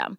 system.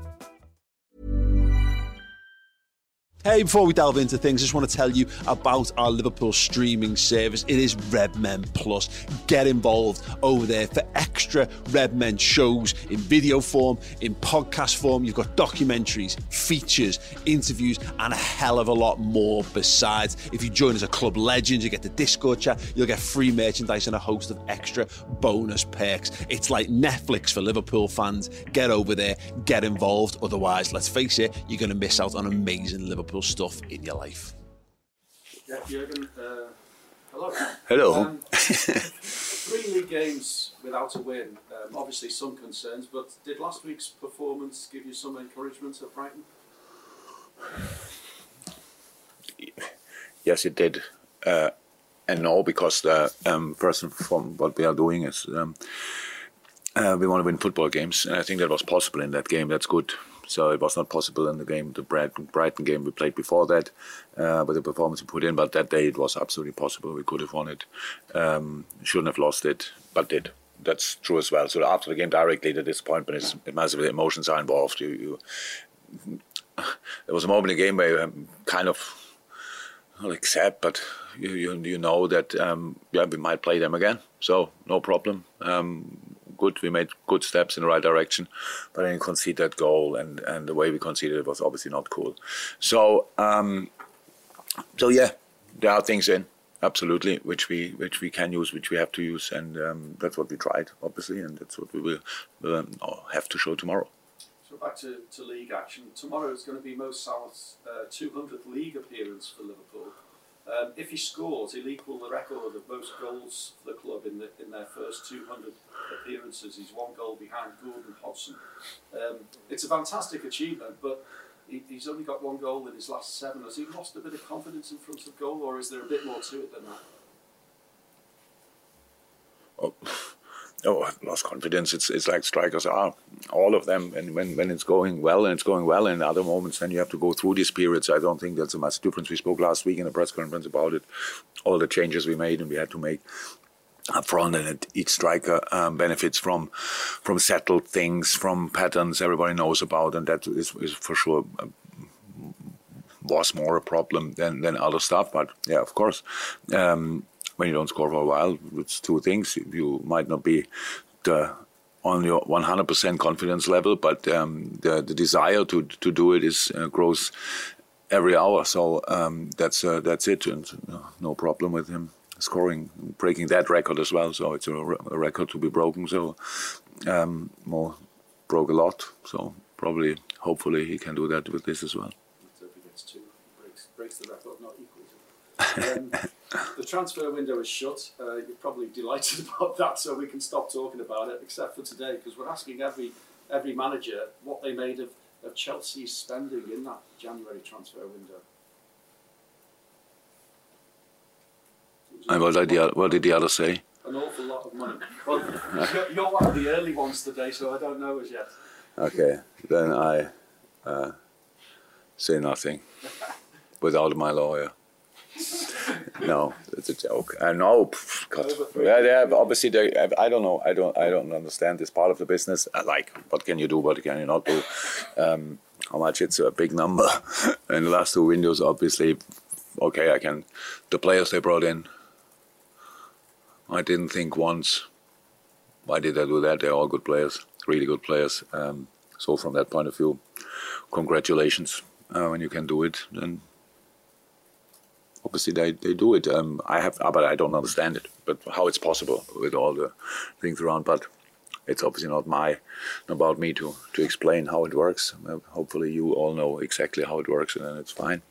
Hey, before we delve into things, I just want to tell you about our Liverpool streaming service. It is Redmen Plus. Get involved over there for extra Redmen shows in video form, in podcast form. You've got documentaries, features, interviews, and a hell of a lot more besides. If you join as a club legend, you get the Discord chat, you'll get free merchandise and a host of extra bonus perks. It's like Netflix for Liverpool fans. Get over there, get involved. Otherwise, let's face it, you're going to miss out on amazing Liverpool stuff in your life. Yeah, Jurgen, uh, hello. Hello. Um, three league games without a win. Um, obviously, some concerns, but did last week's performance give you some encouragement at Brighton? Yes, it did. Uh, and no, because the um, first and from what we are doing is um, uh, we want to win football games, and I think that was possible in that game. That's good. So it was not possible in the game, the Brighton, game we played before that, uh, with the performance we put in. But that day it was absolutely possible. We could have won it. Um, shouldn't have lost it, but did. That's true as well. So after the game, directly the disappointment is massive. Emotions are involved. You, you, there was a moment in the game where you kind of not accept, but you, you, you know that um, yeah we might play them again. So no problem. Um, good. We made good steps in the right direction, but then concede that goal, and, and the way we conceded it was obviously not cool. So um, so yeah, there are things in absolutely which we which we can use, which we have to use, and um, that's what we tried, obviously, and that's what we will um, have to show tomorrow. So back to, to league action. Tomorrow is going to be Mo Salah's uh, 200th league appearance for Liverpool. Um, if he scores, he'll equal the record of most goals for the club in, the, in their first 200 appearances. He's one goal behind Gordon Hodgson. Um, it's a fantastic achievement, but he, he's only got one goal in his last seven. Has he lost a bit of confidence in front of goal, or is there a bit more to it than that? Oh oh, lost confidence. It's it's like strikers are all of them, and when when it's going well and it's going well, in other moments then you have to go through these periods. I don't think that's a much difference. We spoke last week in a press conference about it, all the changes we made and we had to make up front, and each striker um, benefits from from settled things, from patterns everybody knows about, and that is, is for sure. Uh, was more a problem than, than other stuff, but yeah, of course, um, when you don't score for a while, it's two things. You might not be the on your 100% confidence level, but um, the, the desire to to do it is uh, grows every hour. So um, that's uh, that's it, and uh, no problem with him scoring, breaking that record as well. So it's a, a record to be broken. So um, Mo broke a lot. So probably, hopefully, he can do that with this as well. So if he gets two, breaks, breaks the record, not. Um, the transfer window is shut. Uh, you're probably delighted about that, so we can stop talking about it, except for today, because we're asking every every manager what they made of, of Chelsea's spending in that January transfer window. And what did the what did the other say? An awful lot of money. Well, you're, you're one of the early ones today, so I don't know as yet. Okay, then I uh, say nothing without my lawyer. No, it's a joke. I know. God. Yeah, yeah, obviously, they, I don't know. I don't. I don't understand this part of the business. I like, what can you do? What can you not do? Um, how much? It's a big number. and the last two windows, obviously, okay, I can. The players they brought in, I didn't think once. Why did I do that? They're all good players, really good players. Um, so from that point of view, congratulations uh, when you can do it. Then obviously they, they do it. Um, I have, but I don't understand it. But how it's possible with all the things around. But it's obviously not my, not about me to to explain how it works. Uh, hopefully you all know exactly how it works, and then it's fine.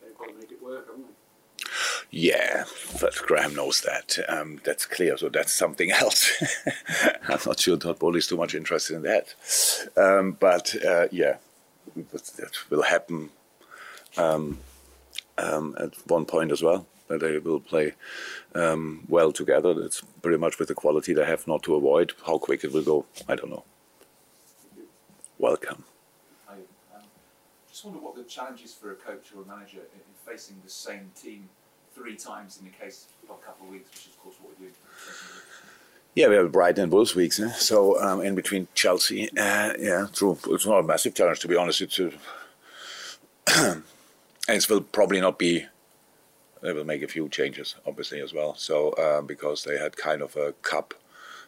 They've got to make it work, haven't they? Yeah, but Graham knows that. Um, that's clear. So that's something else. I'm not sure Todd Boehly is too much interested in that. Um, but uh, yeah, that will happen um, um, at one point as well. That they will play um, well together. It's pretty much with the quality they have not to avoid. How quick it will go, I don't know. Welcome. I um, just wonder what the challenge is for a coach or a manager in, in facing the same team three times in the case of a couple of weeks, which is of course what we do. Yeah, we have Brighton and Wolves weeks, eh? so um, in between Chelsea. Uh, yeah, true. It's not a massive challenge, to be honest. It's a, and it will probably not be. They will make a few changes, obviously, as well. So uh, because they had kind of a cup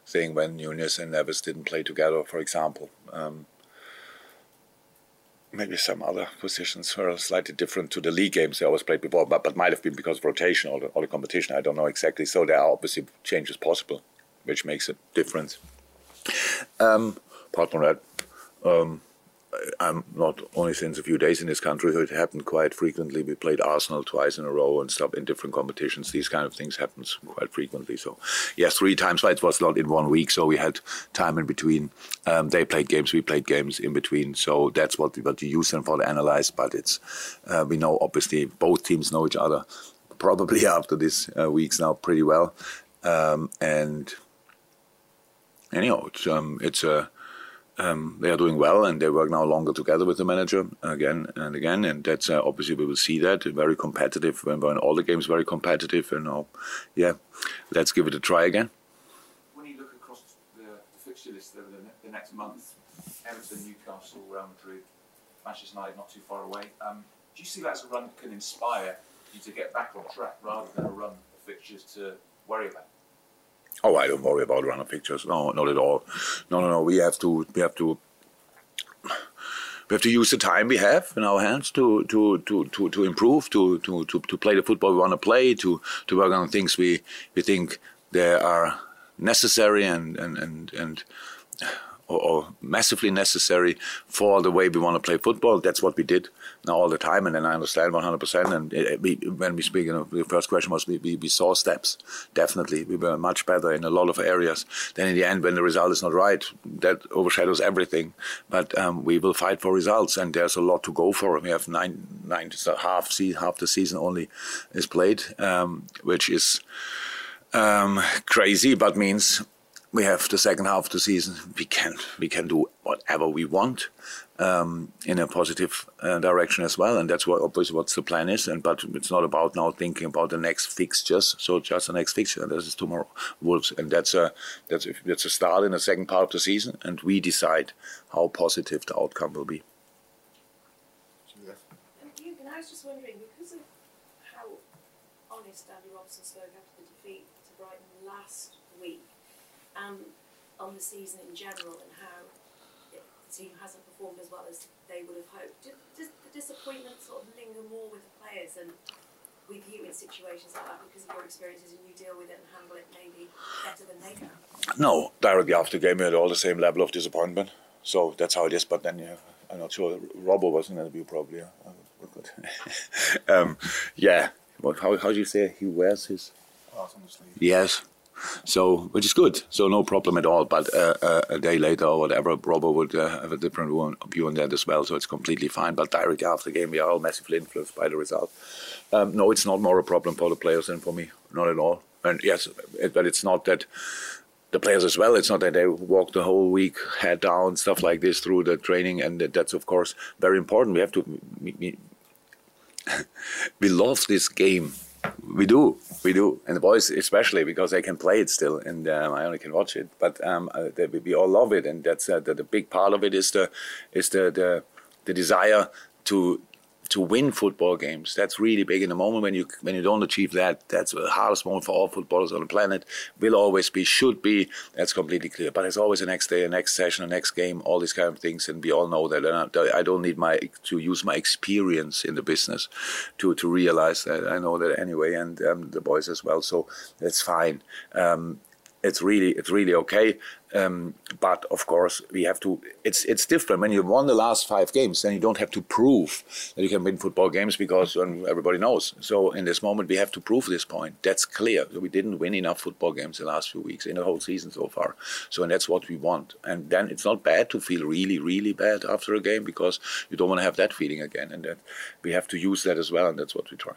thing when Nunes and Neves didn't play together, for example. Um, maybe some other positions were slightly different to the league games they always played before, but, but might have been because of rotation or the, or the competition. I don't know exactly. So there are obviously changes possible which makes a difference. Um, apart from that, um, I'm not only since a few days in this country, so it happened quite frequently. We played Arsenal twice in a row and stuff in different competitions. These kind of things happens quite frequently. So, yes, three times. But it was not in one week, so we had time in between. Um, they played games, we played games in between. So that's what we, what you use them for to analyze. But it's uh, we know obviously both teams know each other probably after these uh, weeks now pretty well, um, and anyhow, it's um, it's a um, they are doing well and they work now longer together with the manager again and again, and that's uh, obviously we will see that very competitive. When we're in all the games, very competitive, and uh, yeah, let's give it a try again. When you look across the, the fixture list over the, the, next month, Everton, Newcastle, Real Madrid, Manchester United, not too far away. Um, do you see that as a run that can inspire you to get back on track rather than a run of fixtures to worry about? Oh, I don't worry about runner pictures. No, not at all. No, no, no. We have to. We have to. We have to use the time we have in our hands to to to to, to improve, to, to to to play the football we want to play, to to work on things we we think they are necessary and and and and or, or, massively necessary for the way we want to play football. That's what we did now all the time, and then I understand 100%. And it, we, when we speak, you know, the first question was we, we, we, saw steps. Definitely, we were much better in a lot of areas. Then in the end, when the result is not right, that overshadows everything. But um, we will fight for results, and there's a lot to go for. We have nine, nine half, half the season only is played, um, which is um, crazy, but means we have the second half of the season. We can we can do whatever we want um, in a positive uh, direction as well, and that's what obviously what the plan is. And but it's not about now thinking about the next fixtures. So just the next fixture, and this is tomorrow Wolves, and that's a that's a, that's a start in the second part of the season, and we decide how positive the outcome will be. Jürgen, I was just wondering because of how honest Andy Robertson spoke after the defeat to Brighton last week and on the season in general and how the team hasn't performed as well as they would have hoped. Does the disappointment sort of linger more with the players and with you in situations like that because of your experiences and you deal with it and handle it maybe better than they can? No, directly after the game we had all the same level of disappointment. So that's how it is. But then yeah, I'm not sure. Robbo was in the interview probably. Yeah. um, yeah. How how do you say he wears his? Heart on the sleeve. Yes so which is good. So no problem at all. But uh, uh, a day later or whatever, Robbo would uh, have a different view on that as well. So it's completely fine. But directly after the game, we are all massively influenced by the result. Um, no, it's not more a problem for the players than for me. Not at all. And yes, it, but it's not that the players as well. It's not that they walk the whole week head down, stuff like this through the training, and that's of course very important. We have to. We, we, we love this game We do, we do, and the boys especially because they can play it still, and um, I only can watch it. But um, uh, they, we all love it, and that's uh, the, the, big part of it is the is the the, the desire to to win football games. That's really big. In the moment when you when you don't achieve that, that's the hardest moment for all footballers on the planet. Will always be, should be. That's completely clear. But it's always the next day, a next session, a next game, all these kind of things, and we all know that. And I don't need my to use my experience in the business to to realize that. I know that anyway, and um, the boys as well. So that's fine. Um, it's really it's really okay. Um, but of course, we have to. It's it's different when you won the last five games. Then you don't have to prove that you can win football games because um, everybody knows. So in this moment, we have to prove this point. That's clear. We didn't win enough football games the last few weeks in the whole season so far. So and that's what we want. And then it's not bad to feel really really bad after a game because you don't want to have that feeling again. And that we have to use that as well. And that's what we try.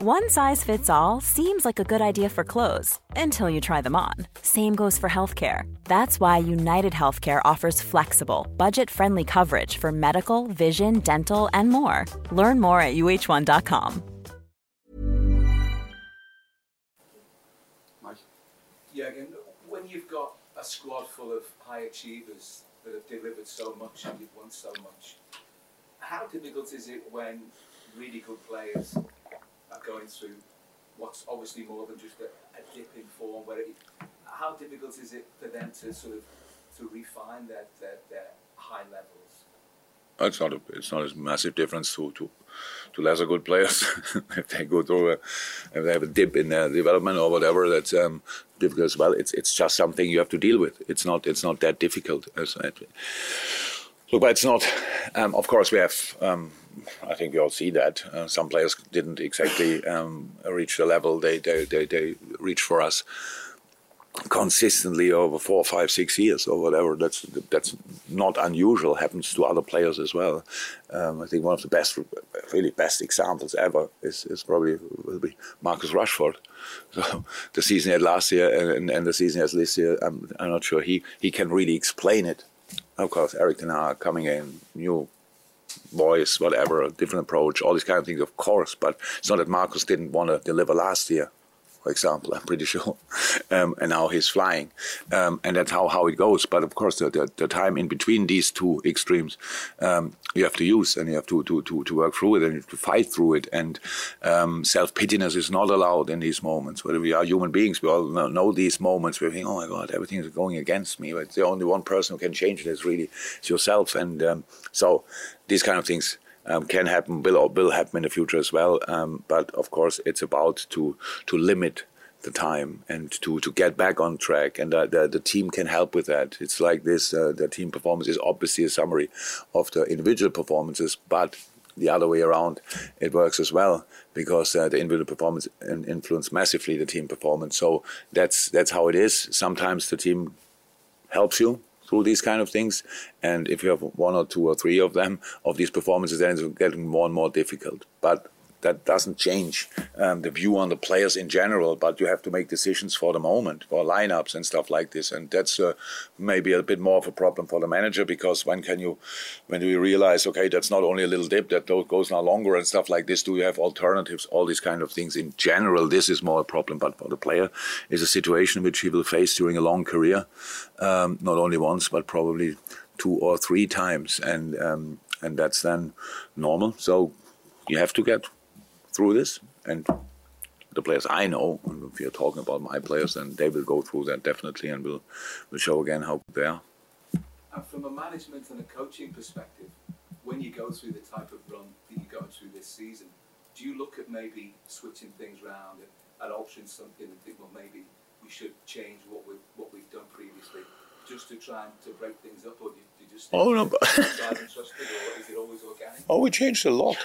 One size fits all seems like a good idea for clothes until you try them on. Same goes for healthcare. That's why United Healthcare offers flexible, budget-friendly coverage for medical, vision, dental, and more. Learn more at uh1.com. Mike. Yeah, again, when you've got a squad full of high achievers that have delivered so much and you've won so much, how difficult is it when really good players going through what's obviously more than just a, a dip in form? Where it, how difficult is it for them to sort of to refine their, their, their high levels? It's not a it's not a massive difference to to, to lesser good players if they go through a if they have a dip in their development or whatever that's um, difficult as well. It's it's just something you have to deal with. It's not it's not that difficult. As Look, but it's not. Um, of course, we have. Um, I think we all see that uh, some players didn't exactly um, reach the level they they they, they reached for us consistently over four, five, six years or whatever. That's that's not unusual. Happens to other players as well. Um, I think one of the best, really best examples ever is, is probably will be Marcus Rashford. So the season he had last year and, and the season he has this year, I'm, I'm not sure he, he can really explain it. Of course, Erik Ten Hag coming in, new voice, whatever, a different approach, all these kind of things, of course. But it's not that Marcus didn't want to deliver last year for example, I'm pretty sure. Um, and now he's flying. Um, and that's how, how it goes. But of course, the, the, the time in between these two extremes, um, you have to use and you have to, to, to, to work through it and you have to fight through it. And um, self pittiness is not allowed in these moments. Whether we are human beings, we all know these moments where we think, oh my God, everything is going against me. But the only one person who can change it is really yourself. And um, so these kind of things um, can happen, will will happen in the future as well. Um, but of course, it's about to to limit the time and to to get back on track, and the, the, the team can help with that. It's like this: uh, the team performance is obviously a summary of the individual performances, but the other way around, it works as well because uh, the individual performance influence massively the team performance. So that's that's how it is. Sometimes the team helps you through these kind of things. And if you have one or two or three of them, of these performances, then it's getting more and more difficult. But that doesn't change um, the view on the players in general, but you have to make decisions for the moment, for lineups and stuff like this, and that's uh, maybe a bit more of a problem for the manager because when can you, when do you realize, okay, that's not only a little dip that goes now longer and stuff like this. Do you have alternatives? All these kind of things. In general, this is more a problem, but for the player, is a situation which he will face during a long career, um, not only once but probably two or three times, and um, and that's then normal. So you have to get through this. And the players I know, if you're talking about my players, then they will go through that definitely and will will show again how good they are. And from a management and a coaching perspective, when you go through the type of run that you're going through this season, do you look at maybe switching things around and, and altering something and think, well, maybe we should change what we what we've done previously, just to try and to break things up, or do you, do you just oh no, but or is it always organic? Oh, we changed a lot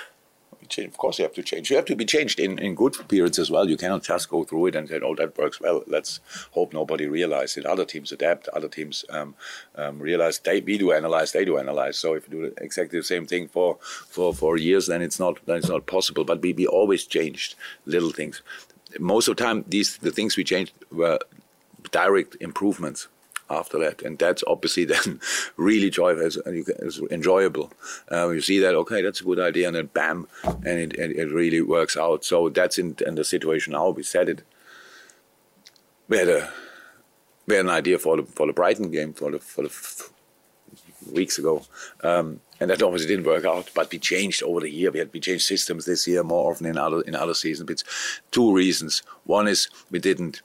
of course you have to change. You have to be changed in, in good periods as well. You cannot just go through it and say, oh, that works well. Let's hope nobody realizes it. Other teams adapt. Other teams um, um, realize they we do analyze, they do analyze. So if you do exactly the same thing for for, for years, then it's not then it's not possible. But we, we always changed little things. Most of the time, these the things we changed were direct improvements after that. And that's obviously then really joyful, enjoyable. Uh, you see that, okay, that's a good idea, and then bam, and it, it, it really works out. So that's in, in, the situation now. We said it. We had a we had an idea for the for the Brighton game for the for the weeks ago, um, and that obviously didn't work out. But we changed over the year. We had we changed systems this year more often in other in other seasons. It's two reasons. One is we didn't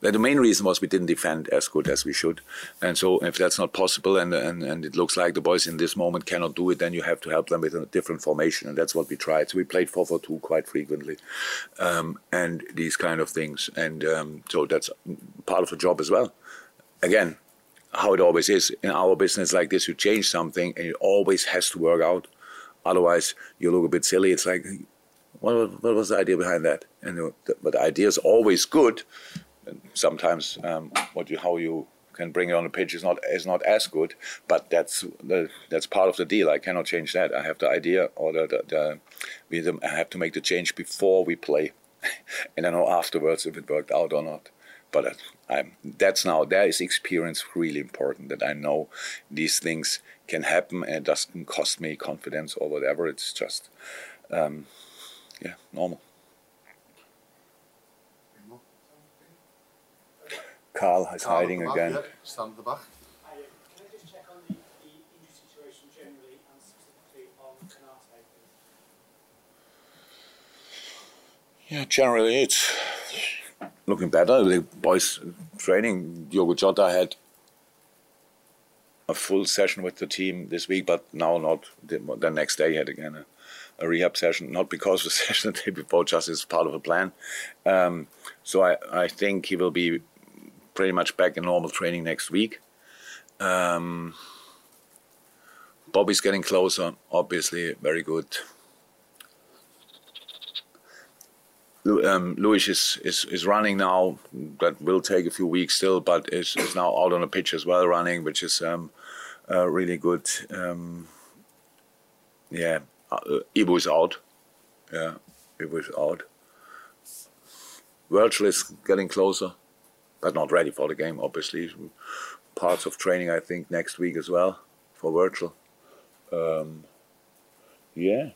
the main reason was we didn't defend as good as we should. And so if that's not possible and, and, and it looks like the boys in this moment cannot do it, then you have to help them with a different formation. And that's what we tried. So we played 4 4 2 quite frequently um, and these kind of things. And um, so that's part of the job as well. Again, how it always is in our business like this, you change something and it always has to work out. Otherwise, you look a bit silly. It's like, what, what was the idea behind that? And the, but the idea is always good sometimes um, what you how you can bring it on the pitch is not is not as good, but that's the, that's part of the deal. I cannot change that. I have the idea, or the, the, the we I have to make the change before we play, and I know afterwards if it worked out or not. But I'm, that's now there is experience really important that I know these things can happen and it doesn't cost me confidence or whatever. It's just um, yeah normal. Carl is Carl hiding again. Yeah, stand at the back. Yeah, generally it's looking better. The boys training. Diogo Jota had a full session with the team this week, but now not. The, the next day he had again a, a, rehab session, not because the session the day before, just as part of a plan. Um, so I, I think he will be pretty much back in normal training next week. Um, Bobby's getting closer, obviously, very good. Um, Luis is, is, is running now. That will take a few weeks still, but is, is now out on the pitch as well, running, which is um, uh, really good. Um, yeah, uh, Ibou is out. Yeah, Ibou is out. Virgil is getting closer but not ready for the game, obviously. Parts of training, I think, next week as well for Virgil. Um, yeah.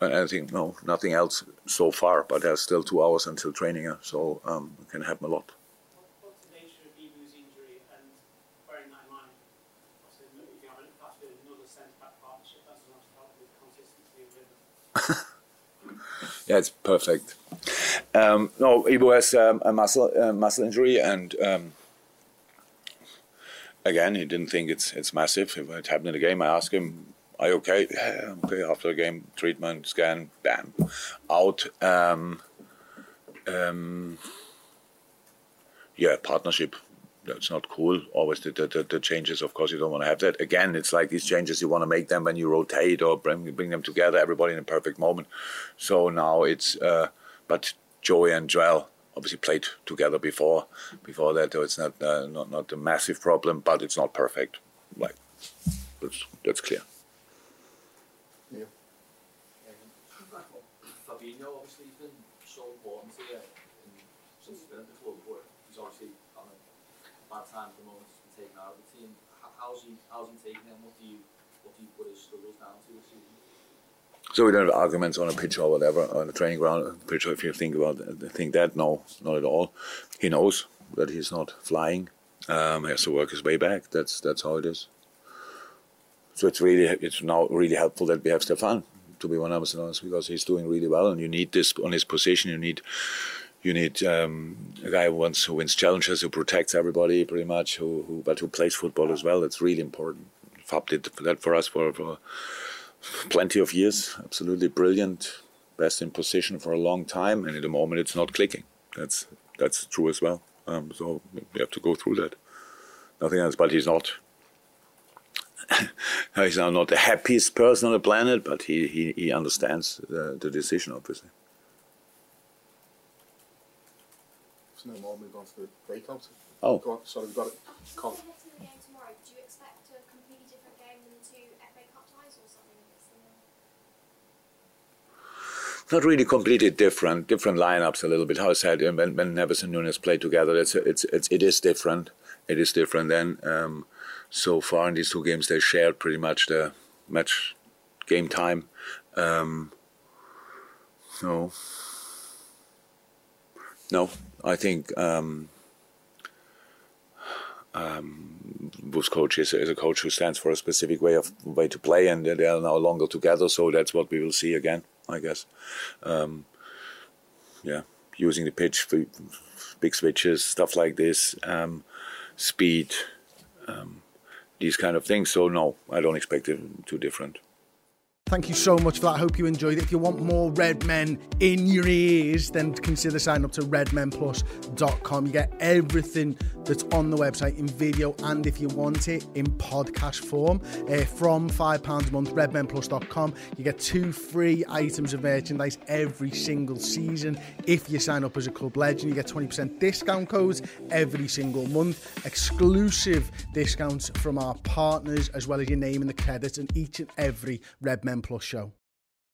I think no, nothing else so far, but there's still two hours until training, so um, it can happen a lot. What's the nature of injury, and yeah, it's perfect. Um, no, Ibou has um, a muscle uh, muscle injury, and um, again, he didn't think it's it's massive. If it happened in the game, I asked him, "Are you okay?" Yeah, okay. After the game, treatment, scan, bam, out. Um, um, yeah, partnership that's not cool. Always the, the, the, changes, of course, you don't want to have that. Again, it's like these changes, you want to make them when you rotate or bring, bring them together, everybody in a perfect moment. So now it's, uh, but Joey and Joel obviously played together before before that, so it's not, uh, not, not a massive problem, but it's not perfect. Like, that's, that's clear. Yeah. know, obviously he's been so important to you since he's been at the club, but he's obviously on a bad time at the moment. He's been taken out of the team. How's he? How's he taking it? What do you? What do you put his struggles down to this season? So we don't have arguments on a pitch or whatever on a training ground pitch. If you think about think that, no, not at all. He knows that he's not flying. Um, he has to work his way back. That's that's how it is. So it's really it's now really helpful that we have Stefan to be one us honest because he's doing really well, and you need this on his position. You need you need um, a guy who wants who wins challenges, who protects everybody pretty much, who, who but who plays football as well. That's really important. Fab did that for us for, for plenty of years. Absolutely brilliant, best in position for a long time, and at the moment it's not clicking. That's that's true as well. Um, so we have to go through that. Nothing else. But he's not. he's now not the happiest person on the planet, but he he, he understands the, the decision, obviously. There's no more move on to the breakout. Oh. On, sorry, we've got it. Con- Ahead to the game tomorrow, do you expect a completely different game than the two FA Cup ties or something a bit similar? Not really completely different, different lineups a little bit. How I said, uh, when, when Neves and Nunes play together, it's, it's, it's, it is different. It is different. Then um, so far in these two games, they shared pretty much the match game time. Um, so no, I think um, um, coach is, is a coach who stands for a specific way of way to play, and they are no longer together. So that's what we will see again, I guess. Um, yeah, using the pitch for big switches, stuff like this, um, speed, um, these kind of things. So no, I don't expect it too different. Thank you so much for that. Hope you enjoyed it. If you want more Red Men in your ears, then consider signing up to redmenplus.com. You get everything that's on the website in video and if you want it in podcast form uh, from £5 a month, redmenplus.com. You get two free items of merchandise every single season. If you sign up as a club legend, you get 20% discount codes every single month, exclusive discounts from our partners, as well as your name and the credits and each and every Red Men Plus show.